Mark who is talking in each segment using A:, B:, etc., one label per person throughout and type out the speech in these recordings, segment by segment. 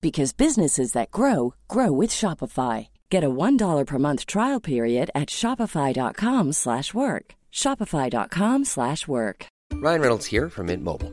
A: because businesses that grow grow with Shopify. Get a $1 per month trial period at shopify.com/work. shopify.com/work.
B: Ryan Reynolds here from Mint Mobile.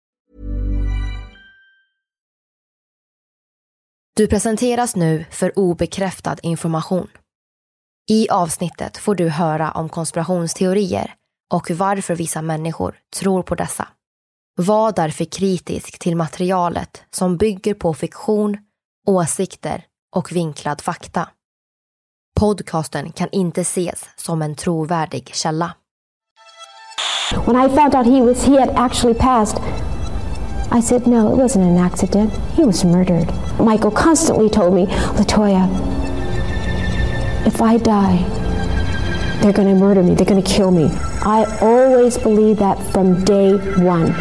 C: Du presenteras nu för obekräftad information. I avsnittet får du höra om konspirationsteorier och varför vissa människor tror på dessa. Var därför kritisk till materialet som bygger på fiktion, åsikter och vinklad fakta. Podcasten kan inte ses som en trovärdig källa.
D: When I found out he was he had actually passed, I said, no, it wasn't an accident. He was murdered. Michael constantly told me, Latoya, if I die, they're going to murder me. They're going to kill me. I always believed that from day one.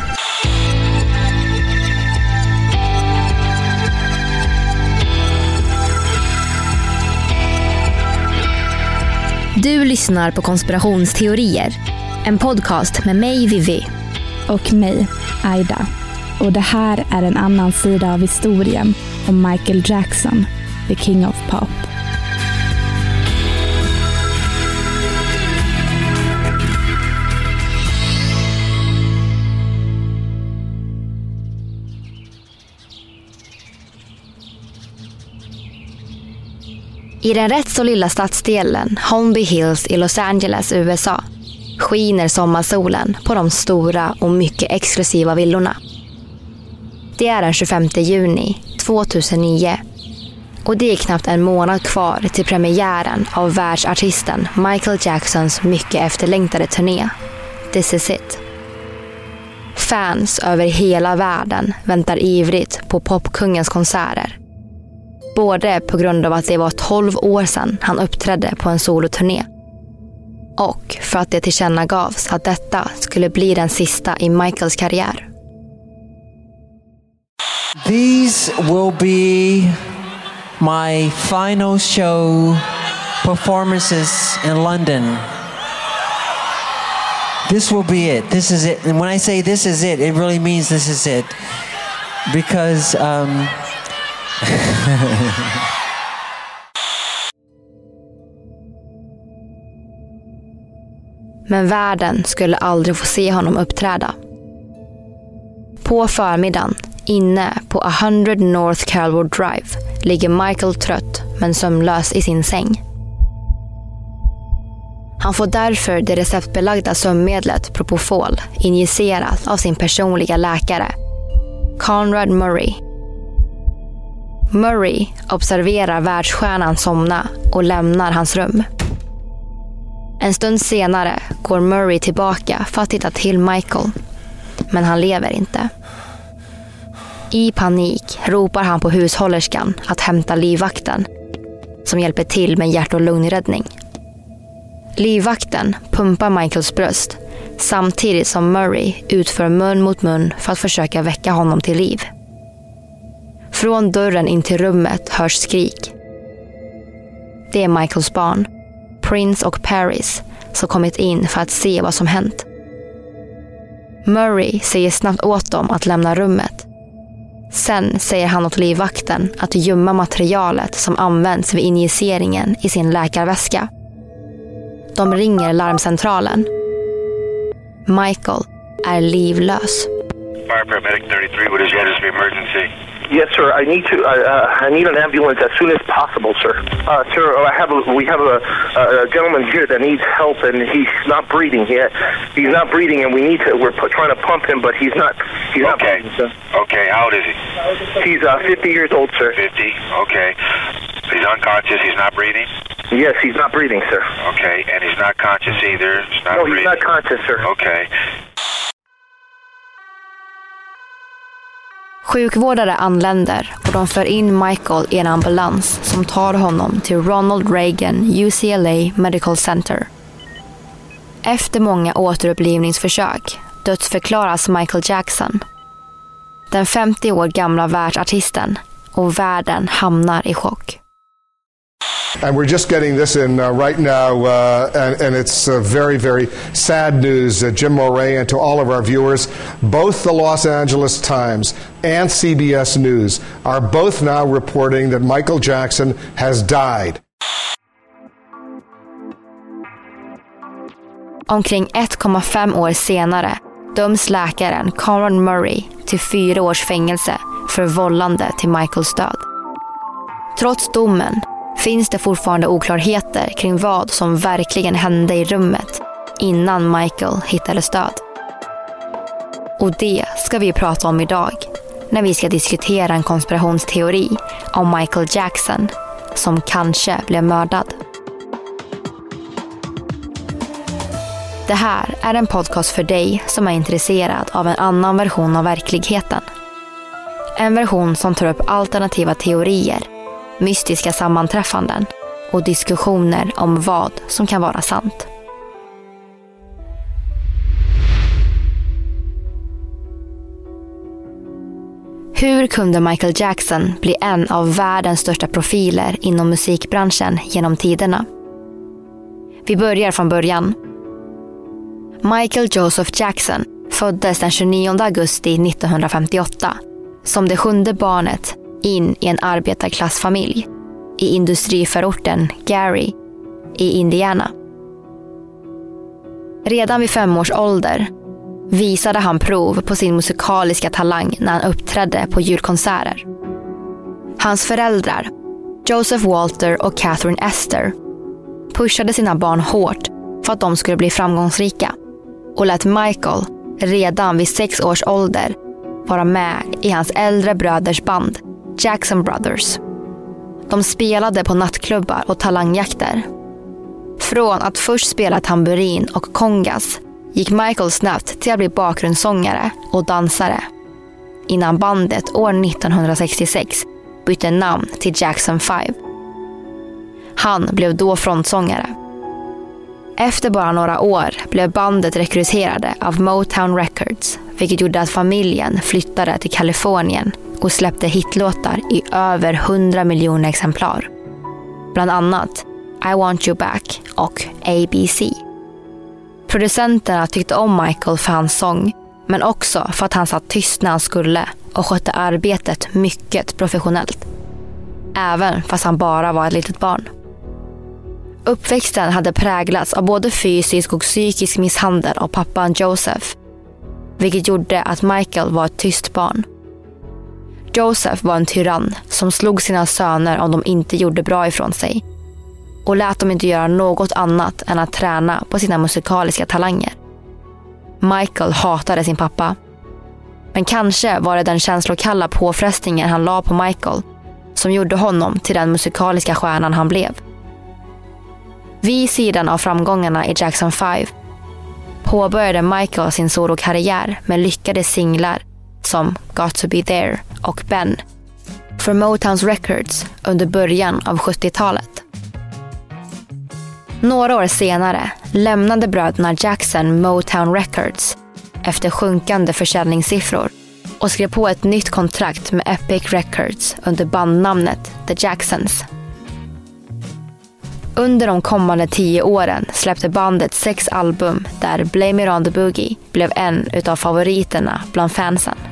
C: Du lyssnar på konspirationsteorier. En podcast med mig Vivi.
E: och mig, Aida. Och det här är en annan sida av historien om Michael Jackson, the king of pop.
C: I den rätt så lilla stadsdelen Holmby Hills i Los Angeles, USA skiner sommarsolen på de stora och mycket exklusiva villorna. Det är den 25 juni 2009 och det är knappt en månad kvar till premiären av världsartisten Michael Jacksons mycket efterlängtade turné This is it. Fans över hela världen väntar ivrigt på popkungens konserter. Både på grund av att det var 12 år sedan han uppträdde på en soloturné och för att det tillkännagavs att detta skulle bli den sista i Michaels karriär.
F: These will be my final show performances in London. This will be it. This is it. And when I say this is it, it really means this is it. Because um,
C: Men världen skulle aldrig få se honom uppträda. På förmiddagen, inne på 100 North Calwood Drive, ligger Michael trött men sömnlös i sin säng. Han får därför det receptbelagda sömnmedlet Propofol injicerat av sin personliga läkare, Conrad Murray. Murray observerar världsstjärnan somna och lämnar hans rum. En stund senare går Murray tillbaka för att titta till Michael. Men han lever inte. I panik ropar han på hushållerskan att hämta livvakten som hjälper till med hjärt och lungräddning. Livvakten pumpar Michaels bröst samtidigt som Murray utför mun mot mun för att försöka väcka honom till liv. Från dörren in till rummet hörs skrik. Det är Michaels barn, Prince och Paris, som kommit in för att se vad som hänt. Murray säger snabbt åt dem att lämna rummet. Sen säger han åt livvakten att gömma materialet som används vid injiceringen i sin läkarväska. De ringer larmcentralen. Michael är livlös.
G: Fire paramedic 33, what is your emergency?
H: Yes, sir. I need to. Uh, uh, I need an ambulance as soon as possible, sir. Uh, sir, I have a, we have a, a gentleman here that needs help, and he's not breathing yet. He's not breathing, and we need to. We're trying to pump him, but he's not. He's not
G: Okay.
H: breathing, sir.
G: Okay, how old is he?
H: He's uh, 50 years old, sir.
G: 50. Okay. He's unconscious. He's not breathing.
H: Yes, he's not breathing, sir.
G: Okay, and he's not conscious either. He's not
H: No, he's not conscious, sir.
G: Okay.
C: Sjukvårdare anländer och de för in Michael i en ambulans som tar honom till Ronald Reagan UCLA Medical Center. Efter många återupplivningsförsök dödsförklaras Michael Jackson. Den 50 år gamla världsartisten och världen hamnar i chock.
I: And we're just getting this in uh, right now, uh, and, and it's uh, very, very sad news. Jim Moray, and to all of our viewers, both the Los Angeles Times and CBS News are both now reporting that Michael Jackson has died.
C: Omkring 1,5 år senare döms läkaren Cameron Murray till fyra års fängelse för vållande till Michaels död. Trots domen finns det fortfarande oklarheter kring vad som verkligen hände i rummet innan Michael hittades död. Och det ska vi prata om idag när vi ska diskutera en konspirationsteori om Michael Jackson som kanske blev mördad. Det här är en podcast för dig som är intresserad av en annan version av verkligheten. En version som tar upp alternativa teorier, mystiska sammanträffanden och diskussioner om vad som kan vara sant. Hur kunde Michael Jackson bli en av världens största profiler inom musikbranschen genom tiderna? Vi börjar från början. Michael Joseph Jackson föddes den 29 augusti 1958 som det sjunde barnet in i en arbetarklassfamilj i industriförorten Gary i Indiana. Redan vid fem års ålder visade han prov på sin musikaliska talang när han uppträdde på julkonserter. Hans föräldrar, Joseph Walter och Catherine Esther, pushade sina barn hårt för att de skulle bli framgångsrika och lät Michael redan vid sex års ålder vara med i hans äldre bröders band Jackson Brothers. De spelade på nattklubbar och talangjakter. Från att först spela tamburin och kongas gick Michael snabbt till att bli bakgrundssångare och dansare. Innan bandet år 1966 bytte namn till Jackson 5. Han blev då frontsångare. Efter bara några år blev bandet rekryterade av Motown Records vilket gjorde att familjen flyttade till Kalifornien och släppte hitlåtar i över 100 miljoner exemplar. Bland annat I want you back och ABC. Producenterna tyckte om Michael för hans sång men också för att han satt tyst när han skulle och skötte arbetet mycket professionellt. Även fast han bara var ett litet barn. Uppväxten hade präglats av både fysisk och psykisk misshandel av pappan Joseph. Vilket gjorde att Michael var ett tyst barn. Joseph var en tyrann som slog sina söner om de inte gjorde bra ifrån sig. Och lät dem inte göra något annat än att träna på sina musikaliska talanger. Michael hatade sin pappa. Men kanske var det den känslokalla påfrestningen han la på Michael som gjorde honom till den musikaliska stjärnan han blev. Vid sidan av framgångarna i Jackson 5 påbörjade Michael sin solokarriär med lyckade singlar som Got to be there och Ben för Motowns Records under början av 70-talet. Några år senare lämnade bröderna Jackson Motown Records efter sjunkande försäljningssiffror och skrev på ett nytt kontrakt med Epic Records under bandnamnet The Jacksons. Under de kommande tio åren släppte bandet sex album där Blame It On The Boogie blev en utav favoriterna bland fansen.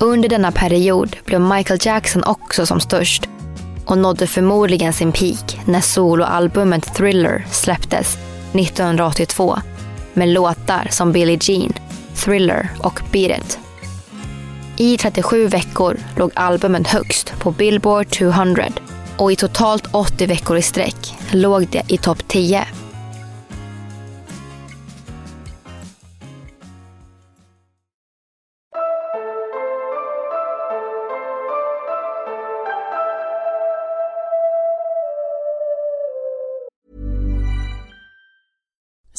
C: Under denna period blev Michael Jackson också som störst och nådde förmodligen sin peak när soloalbumet Thriller släpptes 1982 med låtar som Billie Jean, Thriller och Beat It. I 37 veckor låg albumet högst på Billboard 200 och i totalt 80 veckor i sträck låg det i topp 10.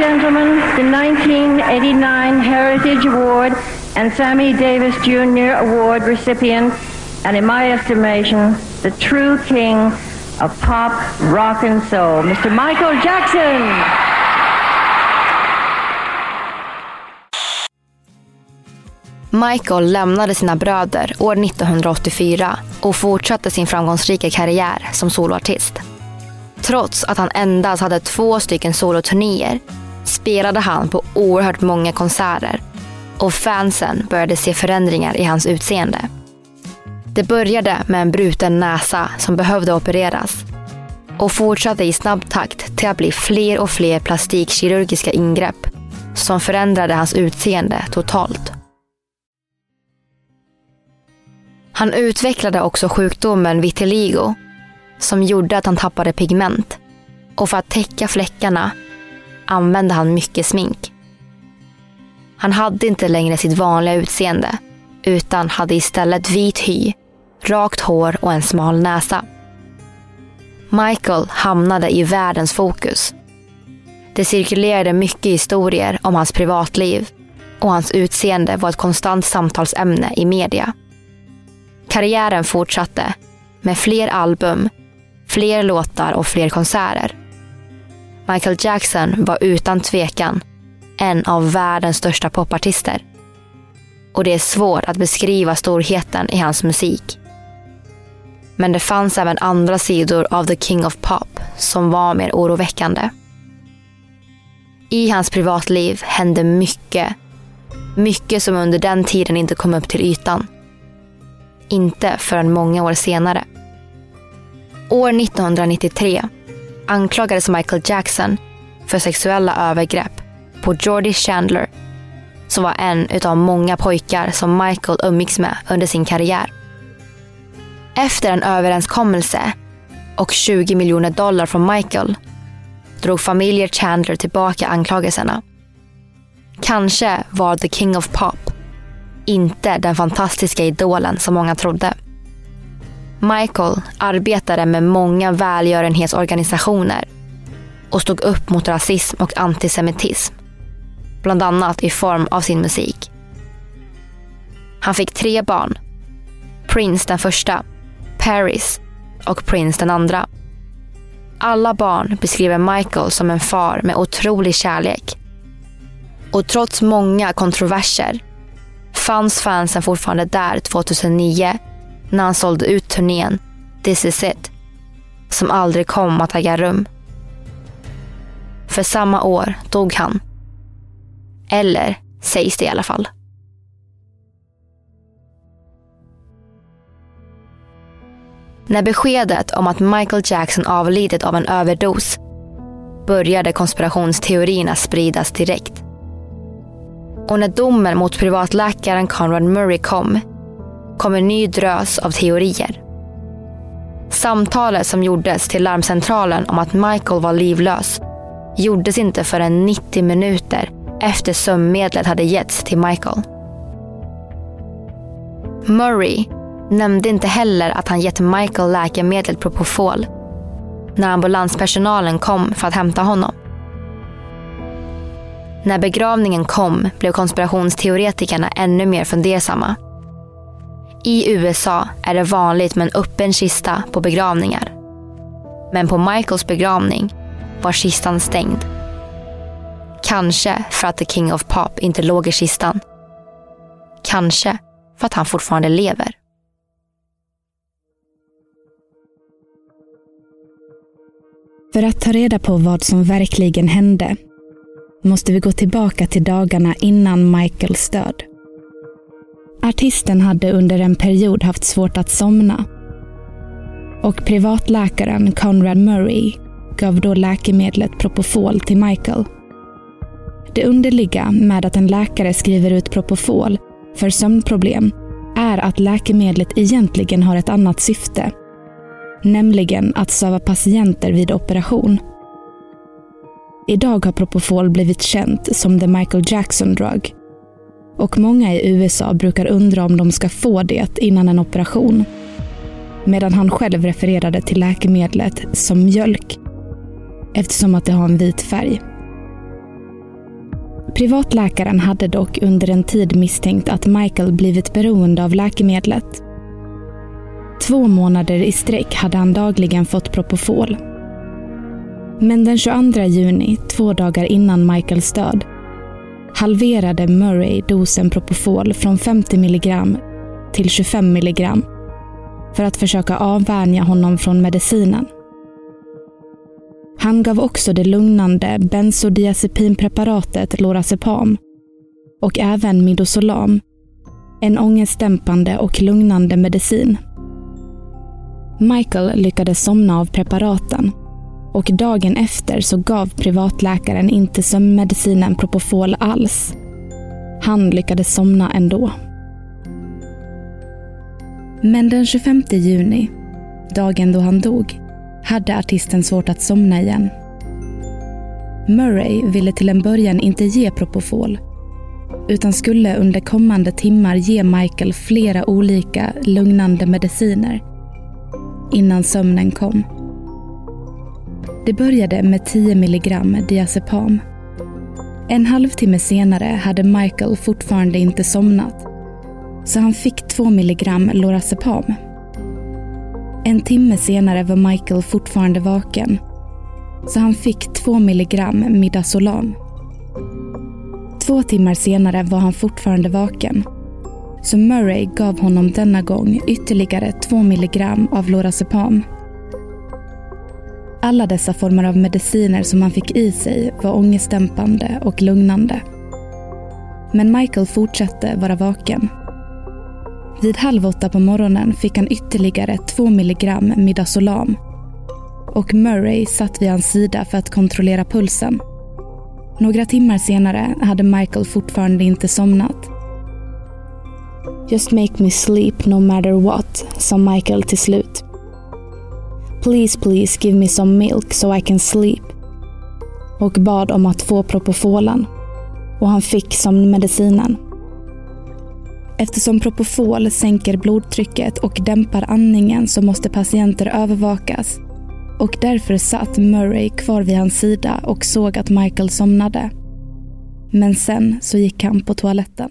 J: And gentlemen, the 1989 Heritage Award and Sammy Davis Jr. Award recipient, and in my estimation, the true king of pop, rock, and soul, Mr. Michael Jackson.
C: Michael lämnade sina bröder år 1984 och fortsatte sin framgångsrika karriär som soloartist. Trots att han endast hade två stycken soloturnéer spelade han på oerhört många konserter och fansen började se förändringar i hans utseende. Det började med en bruten näsa som behövde opereras och fortsatte i snabb takt till att bli fler och fler plastikkirurgiska ingrepp som förändrade hans utseende totalt. Han utvecklade också sjukdomen vitiligo som gjorde att han tappade pigment. Och för att täcka fläckarna använde han mycket smink. Han hade inte längre sitt vanliga utseende utan hade istället vit hy, rakt hår och en smal näsa. Michael hamnade i världens fokus. Det cirkulerade mycket historier om hans privatliv och hans utseende var ett konstant samtalsämne i media. Karriären fortsatte med fler album, fler låtar och fler konserter. Michael Jackson var utan tvekan en av världens största popartister. Och det är svårt att beskriva storheten i hans musik. Men det fanns även andra sidor av The King of Pop som var mer oroväckande. I hans privatliv hände mycket. Mycket som under den tiden inte kom upp till ytan. Inte förrän många år senare. År 1993 anklagades Michael Jackson för sexuella övergrepp på Jordy Chandler som var en utav många pojkar som Michael umgicks med under sin karriär. Efter en överenskommelse och 20 miljoner dollar från Michael drog familjer Chandler tillbaka anklagelserna. Kanske var The King of Pop inte den fantastiska idolen som många trodde. Michael arbetade med många välgörenhetsorganisationer och stod upp mot rasism och antisemitism. Bland annat i form av sin musik. Han fick tre barn. Prince den första, Paris och Prince den andra. Alla barn beskriver Michael som en far med otrolig kärlek. Och trots många kontroverser fanns fansen fortfarande där 2009 när han sålde ut turnén This is it som aldrig kom att äga rum. För samma år dog han. Eller sägs det i alla fall. När beskedet om att Michael Jackson avlidit av en överdos började konspirationsteorierna spridas direkt. Och när domen mot privatläkaren Conrad Murray kom, kom en ny drös av teorier. Samtalet som gjordes till larmcentralen om att Michael var livlös gjordes inte förrän 90 minuter efter sömnmedlet hade getts till Michael. Murray nämnde inte heller att han gett Michael läkemedlet Propofol när ambulanspersonalen kom för att hämta honom. När begravningen kom blev konspirationsteoretikerna ännu mer fundersamma. I USA är det vanligt med en öppen kista på begravningar. Men på Michaels begravning var kistan stängd. Kanske för att The King of Pop inte låg i kistan. Kanske för att han fortfarande lever.
E: För att ta reda på vad som verkligen hände måste vi gå tillbaka till dagarna innan Michaels död. Artisten hade under en period haft svårt att somna. Och privatläkaren Conrad Murray gav då läkemedlet Propofol till Michael. Det underliga med att en läkare skriver ut Propofol för sömnproblem är att läkemedlet egentligen har ett annat syfte. Nämligen att söva patienter vid operation. Idag har Propofol blivit känt som the Michael Jackson drug. Och många i USA brukar undra om de ska få det innan en operation. Medan han själv refererade till läkemedlet som mjölk. Eftersom att det har en vit färg. Privatläkaren hade dock under en tid misstänkt att Michael blivit beroende av läkemedlet. Två månader i sträck hade han dagligen fått Propofol men den 22 juni, två dagar innan Michaels död, halverade Murray dosen Propofol från 50 mg till 25 mg för att försöka avvänja honom från medicinen. Han gav också det lugnande bensodiazepinpreparatet Lorazepam och även Midosolam, en ångestdämpande och lugnande medicin. Michael lyckades somna av preparaten och dagen efter så gav privatläkaren inte sömnmedicinen Propofol alls. Han lyckades somna ändå. Men den 25 juni, dagen då han dog, hade artisten svårt att somna igen. Murray ville till en början inte ge Propofol utan skulle under kommande timmar ge Michael flera olika lugnande mediciner innan sömnen kom. Det började med 10 milligram diazepam. En halvtimme senare hade Michael fortfarande inte somnat. Så han fick 2 milligram lorazepam. En timme senare var Michael fortfarande vaken. Så han fick 2 milligram midazolam. Två timmar senare var han fortfarande vaken. Så Murray gav honom denna gång ytterligare 2 milligram av lorazepam. Alla dessa former av mediciner som han fick i sig var ångestdämpande och lugnande. Men Michael fortsatte vara vaken. Vid halv åtta på morgonen fick han ytterligare två milligram midazolam och Murray satt vid hans sida för att kontrollera pulsen. Några timmar senare hade Michael fortfarande inte somnat. Just make me sleep no matter what, sa Michael till slut. “Please please give me some milk so I can sleep” och bad om att få Propofolen. Och han fick som medicinen. Eftersom Propofol sänker blodtrycket och dämpar andningen så måste patienter övervakas. Och därför satt Murray kvar vid hans sida och såg att Michael somnade. Men sen så gick han på toaletten.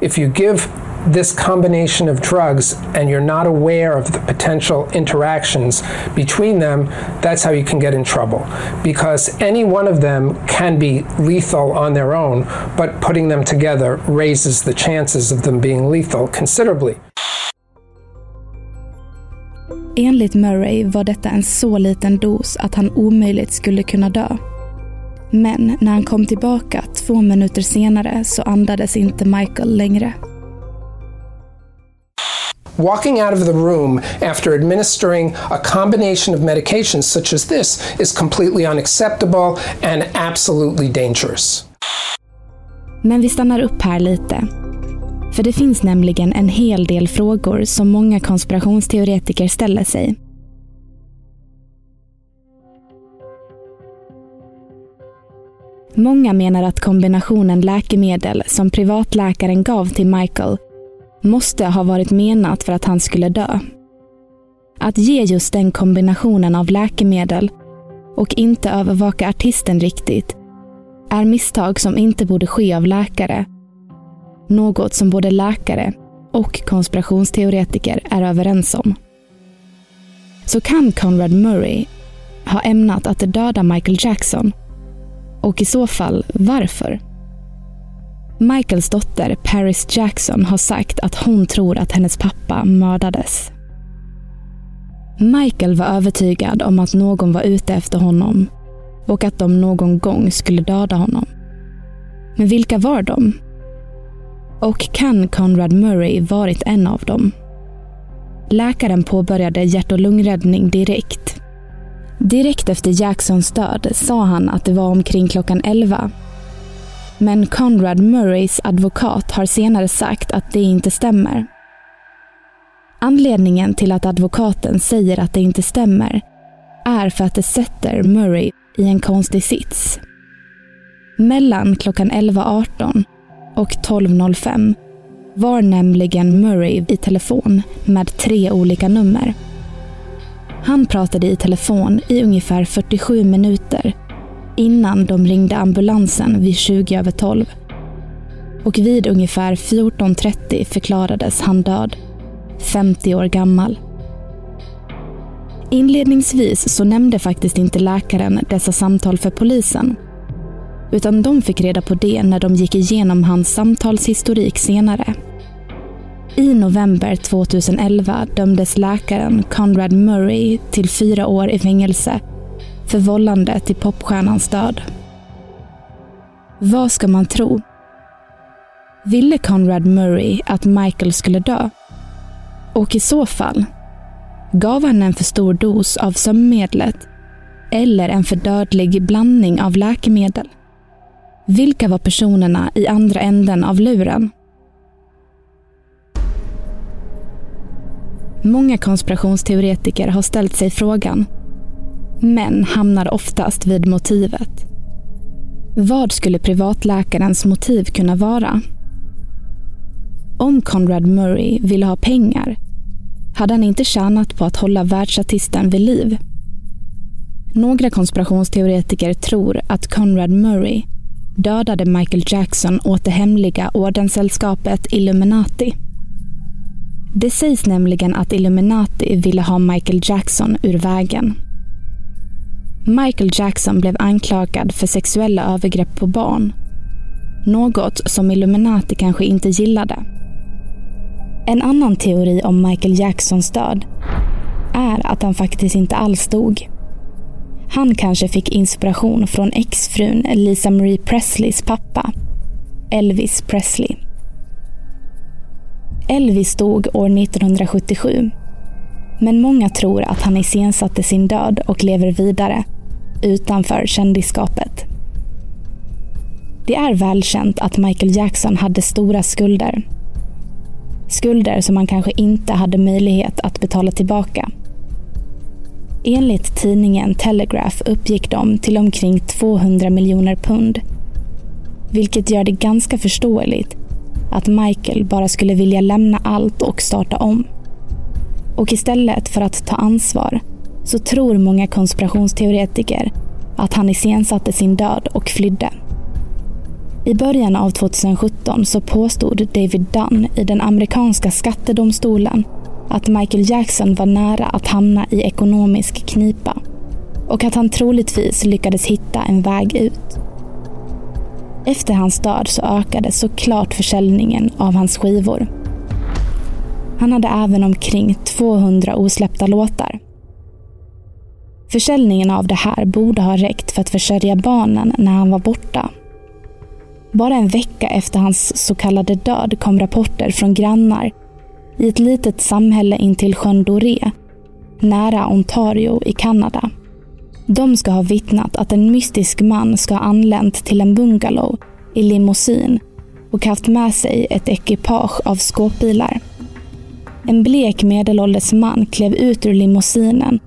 K: If you give this combination of drugs and you're not aware of the potential interactions between them, that's how you can get in trouble. Because any one of them can be lethal on their own, but putting them together raises the chances of them being lethal considerably.
E: Enligt Murray var detta en så liten dos att han omöjligt skulle kunna dö. Men när han kom tillbaka två minuter senare så andades inte Michael längre.
K: Walking out of the room after administering a combination of medications such as this is completely unacceptable and absolutely dangerous.
E: Men vi stannar upp här lite. För det finns nämligen en hel del frågor som många konspirationsteoretiker ställer sig. Många menar att kombinationen läkemedel som privatläkaren gav till Michael måste ha varit menat för att han skulle dö. Att ge just den kombinationen av läkemedel och inte övervaka artisten riktigt är misstag som inte borde ske av läkare. Något som både läkare och konspirationsteoretiker är överens om. Så kan Conrad Murray ha ämnat att döda Michael Jackson? Och i så fall varför? Michaels dotter Paris Jackson har sagt att hon tror att hennes pappa mördades. Michael var övertygad om att någon var ute efter honom och att de någon gång skulle döda honom. Men vilka var de? Och kan Conrad Murray varit en av dem? Läkaren påbörjade hjärt och lungräddning direkt. Direkt efter Jacksons död sa han att det var omkring klockan 11 men Conrad Murrays advokat har senare sagt att det inte stämmer. Anledningen till att advokaten säger att det inte stämmer är för att det sätter Murray i en konstig sits. Mellan klockan 11.18 och 12.05 var nämligen Murray i telefon med tre olika nummer. Han pratade i telefon i ungefär 47 minuter innan de ringde ambulansen vid 20 över 12. Och vid ungefär 14.30 förklarades han död. 50 år gammal. Inledningsvis så nämnde faktiskt inte läkaren dessa samtal för polisen. Utan de fick reda på det när de gick igenom hans samtalshistorik senare. I november 2011 dömdes läkaren Conrad Murray till fyra år i fängelse för vållande till popstjärnans död. Vad ska man tro? Ville Conrad Murray att Michael skulle dö? Och i så fall, gav han en för stor dos av sömnmedlet eller en för dödlig blandning av läkemedel? Vilka var personerna i andra änden av luren? Många konspirationsteoretiker har ställt sig frågan, men hamnar oftast vid motivet. Vad skulle privatläkarens motiv kunna vara? Om Conrad Murray ville ha pengar hade han inte tjänat på att hålla världsartisten vid liv. Några konspirationsteoretiker tror att Conrad Murray dödade Michael Jackson åt det hemliga ordenssällskapet Illuminati. Det sägs nämligen att Illuminati ville ha Michael Jackson ur vägen. Michael Jackson blev anklagad för sexuella övergrepp på barn. Något som Illuminati kanske inte gillade. En annan teori om Michael Jacksons död är att han faktiskt inte alls dog. Han kanske fick inspiration från exfrun Lisa Marie Presleys pappa, Elvis Presley. Elvis dog år 1977. Men många tror att han iscensatte sin död och lever vidare utanför kändisskapet. Det är välkänt att Michael Jackson hade stora skulder. Skulder som han kanske inte hade möjlighet att betala tillbaka. Enligt tidningen Telegraph uppgick de till omkring 200 miljoner pund. Vilket gör det ganska förståeligt att Michael bara skulle vilja lämna allt och starta om. Och istället för att ta ansvar så tror många konspirationsteoretiker att han iscensatte sin död och flydde. I början av 2017 så påstod David Dunn i den amerikanska skattedomstolen att Michael Jackson var nära att hamna i ekonomisk knipa och att han troligtvis lyckades hitta en väg ut. Efter hans död så ökade såklart försäljningen av hans skivor. Han hade även omkring 200 osläppta låtar. Försäljningen av det här borde ha räckt för att försörja barnen när han var borta. Bara en vecka efter hans så kallade död kom rapporter från grannar i ett litet samhälle intill sjön Doré, nära Ontario i Kanada. De ska ha vittnat att en mystisk man ska ha anlänt till en bungalow i limousin och haft med sig ett ekipage av skåpbilar. En blek medelålders man klev ut ur limousinen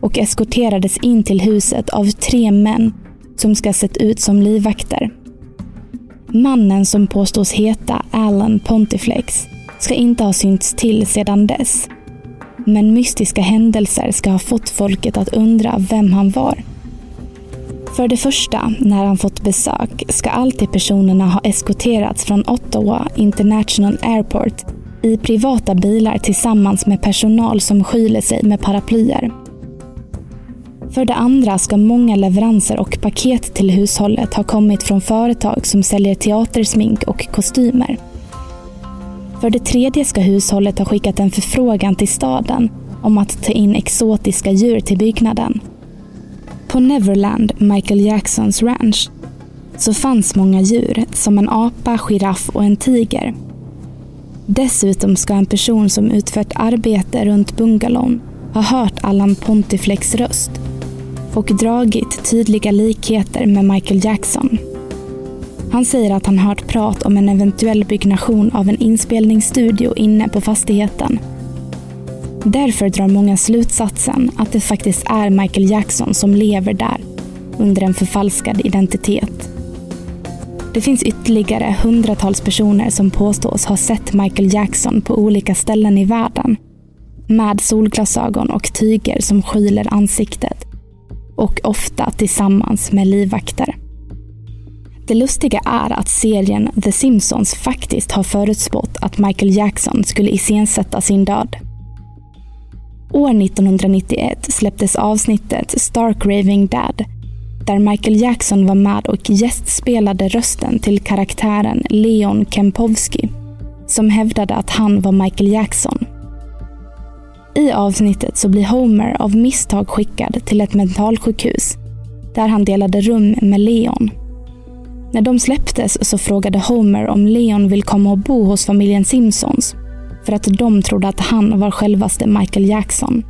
E: och eskorterades in till huset av tre män som ska ha sett ut som livvakter. Mannen som påstås heta Alan Pontiflex ska inte ha synts till sedan dess. Men mystiska händelser ska ha fått folket att undra vem han var. För det första, när han fått besök, ska alltid personerna ha eskorterats från Ottawa International Airport i privata bilar tillsammans med personal som skyler sig med paraplyer. För det andra ska många leveranser och paket till hushållet ha kommit från företag som säljer teatersmink och kostymer. För det tredje ska hushållet ha skickat en förfrågan till staden om att ta in exotiska djur till byggnaden. På Neverland, Michael Jacksons ranch, så fanns många djur som en apa, giraff och en tiger. Dessutom ska en person som utfört arbete runt bungalown ha hört Allan Pontiflex röst och dragit tydliga likheter med Michael Jackson. Han säger att han hört prat om en eventuell byggnation av en inspelningsstudio inne på fastigheten. Därför drar många slutsatsen att det faktiskt är Michael Jackson som lever där under en förfalskad identitet. Det finns ytterligare hundratals personer som påstås ha sett Michael Jackson på olika ställen i världen. Med solglasögon och tyger som skyler ansiktet. Och ofta tillsammans med livvakter. Det lustiga är att serien The Simpsons faktiskt har förutspått att Michael Jackson skulle iscensätta sin död. År 1991 släpptes avsnittet Stark Raving Dad där Michael Jackson var med och gästspelade rösten till karaktären Leon Kempowski som hävdade att han var Michael Jackson. I avsnittet så blir Homer av misstag skickad till ett mentalsjukhus där han delade rum med Leon när de släpptes så frågade Homer om Leon vill komma och bo hos familjen Simpsons för att de trodde att han var självaste Michael Jackson.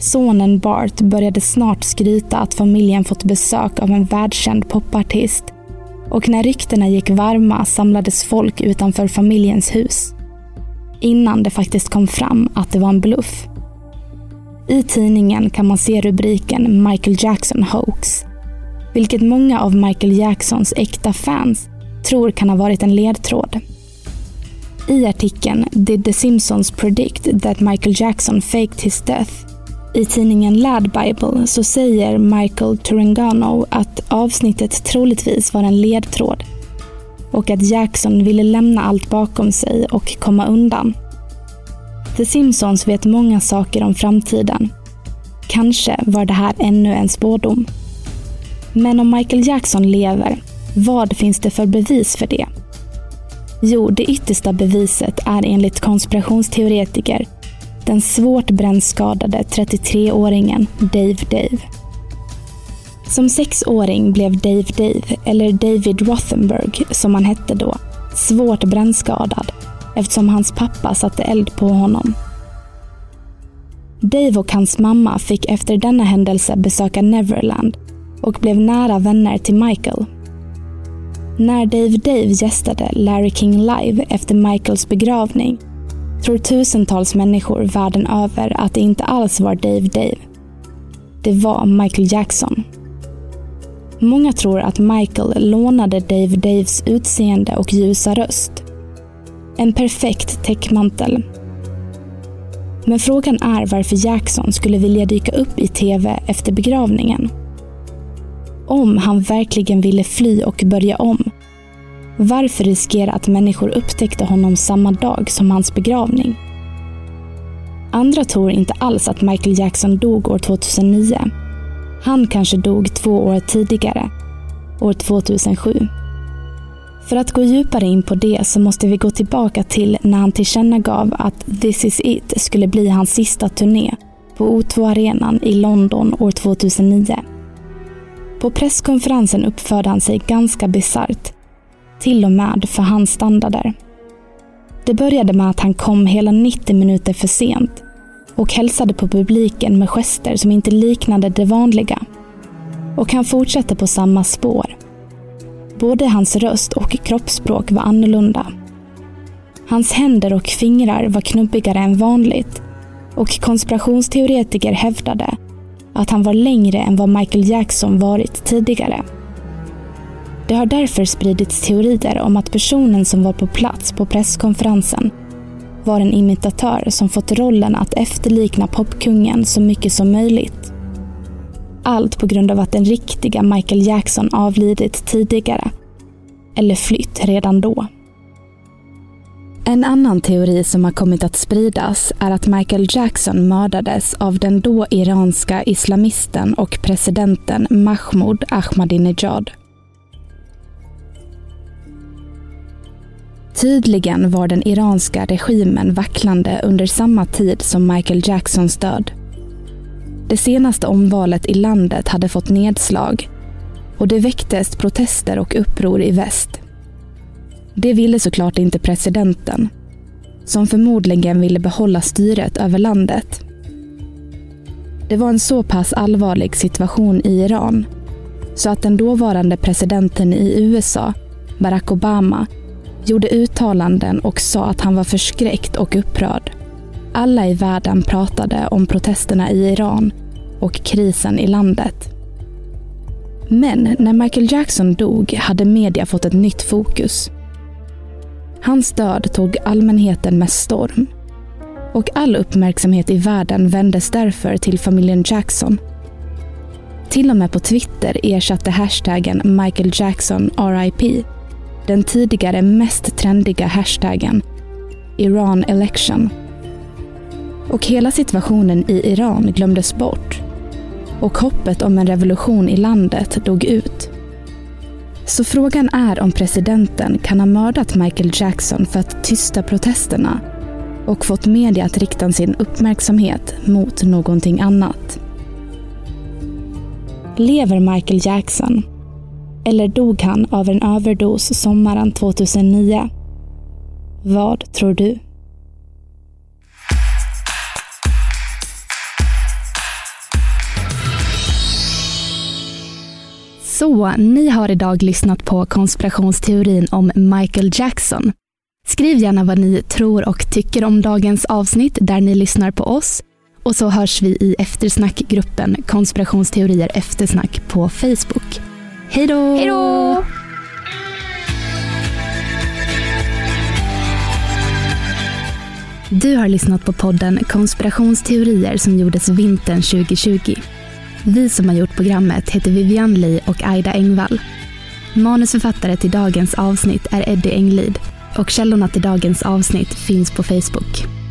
E: Sonen Bart började snart skryta att familjen fått besök av en världskänd popartist och när ryktena gick varma samlades folk utanför familjens hus. Innan det faktiskt kom fram att det var en bluff. I tidningen kan man se rubriken Michael Jackson hoax, vilket många av Michael Jacksons äkta fans tror kan ha varit en ledtråd. I artikeln Did the Simpsons predict that Michael Jackson faked his death? I tidningen Lad Bible så säger Michael Turengano att avsnittet troligtvis var en ledtråd och att Jackson ville lämna allt bakom sig och komma undan. The Simpsons vet många saker om framtiden. Kanske var det här ännu en spådom. Men om Michael Jackson lever, vad finns det för bevis för det? Jo, det yttersta beviset är enligt konspirationsteoretiker den svårt brännskadade 33-åringen Dave Dave. Som sexåring blev Dave Dave, eller David Rothenberg som han hette då, svårt brännskadad eftersom hans pappa satte eld på honom. Dave och hans mamma fick efter denna händelse besöka Neverland och blev nära vänner till Michael. När Dave Dave gästade Larry King Live efter Michaels begravning tror tusentals människor världen över att det inte alls var Dave Dave. Det var Michael Jackson. Många tror att Michael lånade Dave Daves utseende och ljusa röst. En perfekt täckmantel. Men frågan är varför Jackson skulle vilja dyka upp i TV efter begravningen. Om han verkligen ville fly och börja om varför riskera att människor upptäckte honom samma dag som hans begravning? Andra tror inte alls att Michael Jackson dog år 2009. Han kanske dog två år tidigare, år 2007. För att gå djupare in på det så måste vi gå tillbaka till när han tillkännagav att This is it skulle bli hans sista turné på O2-arenan i London år 2009. På presskonferensen uppförde han sig ganska bisarrt till och med för hans standarder. Det började med att han kom hela 90 minuter för sent och hälsade på publiken med gester som inte liknade det vanliga. Och han fortsatte på samma spår. Både hans röst och kroppsspråk var annorlunda. Hans händer och fingrar var knubbigare än vanligt och konspirationsteoretiker hävdade att han var längre än vad Michael Jackson varit tidigare. Det har därför spridits teorier om att personen som var på plats på presskonferensen var en imitatör som fått rollen att efterlikna popkungen så mycket som möjligt. Allt på grund av att den riktiga Michael Jackson avlidit tidigare. Eller flytt redan då. En annan teori som har kommit att spridas är att Michael Jackson mördades av den då iranska islamisten och presidenten Mahmoud Ahmadinejad. Tydligen var den iranska regimen vacklande under samma tid som Michael Jacksons död. Det senaste omvalet i landet hade fått nedslag och det väcktes protester och uppror i väst. Det ville såklart inte presidenten, som förmodligen ville behålla styret över landet. Det var en så pass allvarlig situation i Iran så att den dåvarande presidenten i USA, Barack Obama, gjorde uttalanden och sa att han var förskräckt och upprörd. Alla i världen pratade om protesterna i Iran och krisen i landet. Men när Michael Jackson dog hade media fått ett nytt fokus. Hans död tog allmänheten med storm. Och all uppmärksamhet i världen vändes därför till familjen Jackson. Till och med på Twitter ersatte hashtaggen Michael Jackson RIP den tidigare mest trendiga hashtaggen Iran election. Och hela situationen i Iran glömdes bort. Och hoppet om en revolution i landet dog ut. Så frågan är om presidenten kan ha mördat Michael Jackson för att tysta protesterna och fått media att rikta sin uppmärksamhet mot någonting annat. Lever Michael Jackson? Eller dog han av en överdos sommaren 2009? Vad tror du? Så, ni har idag lyssnat på konspirationsteorin om Michael Jackson. Skriv gärna vad ni tror och tycker om dagens avsnitt där ni lyssnar på oss. Och så hörs vi i eftersnackgruppen Konspirationsteorier eftersnack på Facebook. Hej då!
C: Hej då!
E: Du har lyssnat på podden Konspirationsteorier som gjordes vintern 2020. Vi som har gjort programmet heter Vivian Lee och Aida Engvall. Manusförfattare till dagens avsnitt är Eddie Englid och källorna till dagens avsnitt finns på Facebook.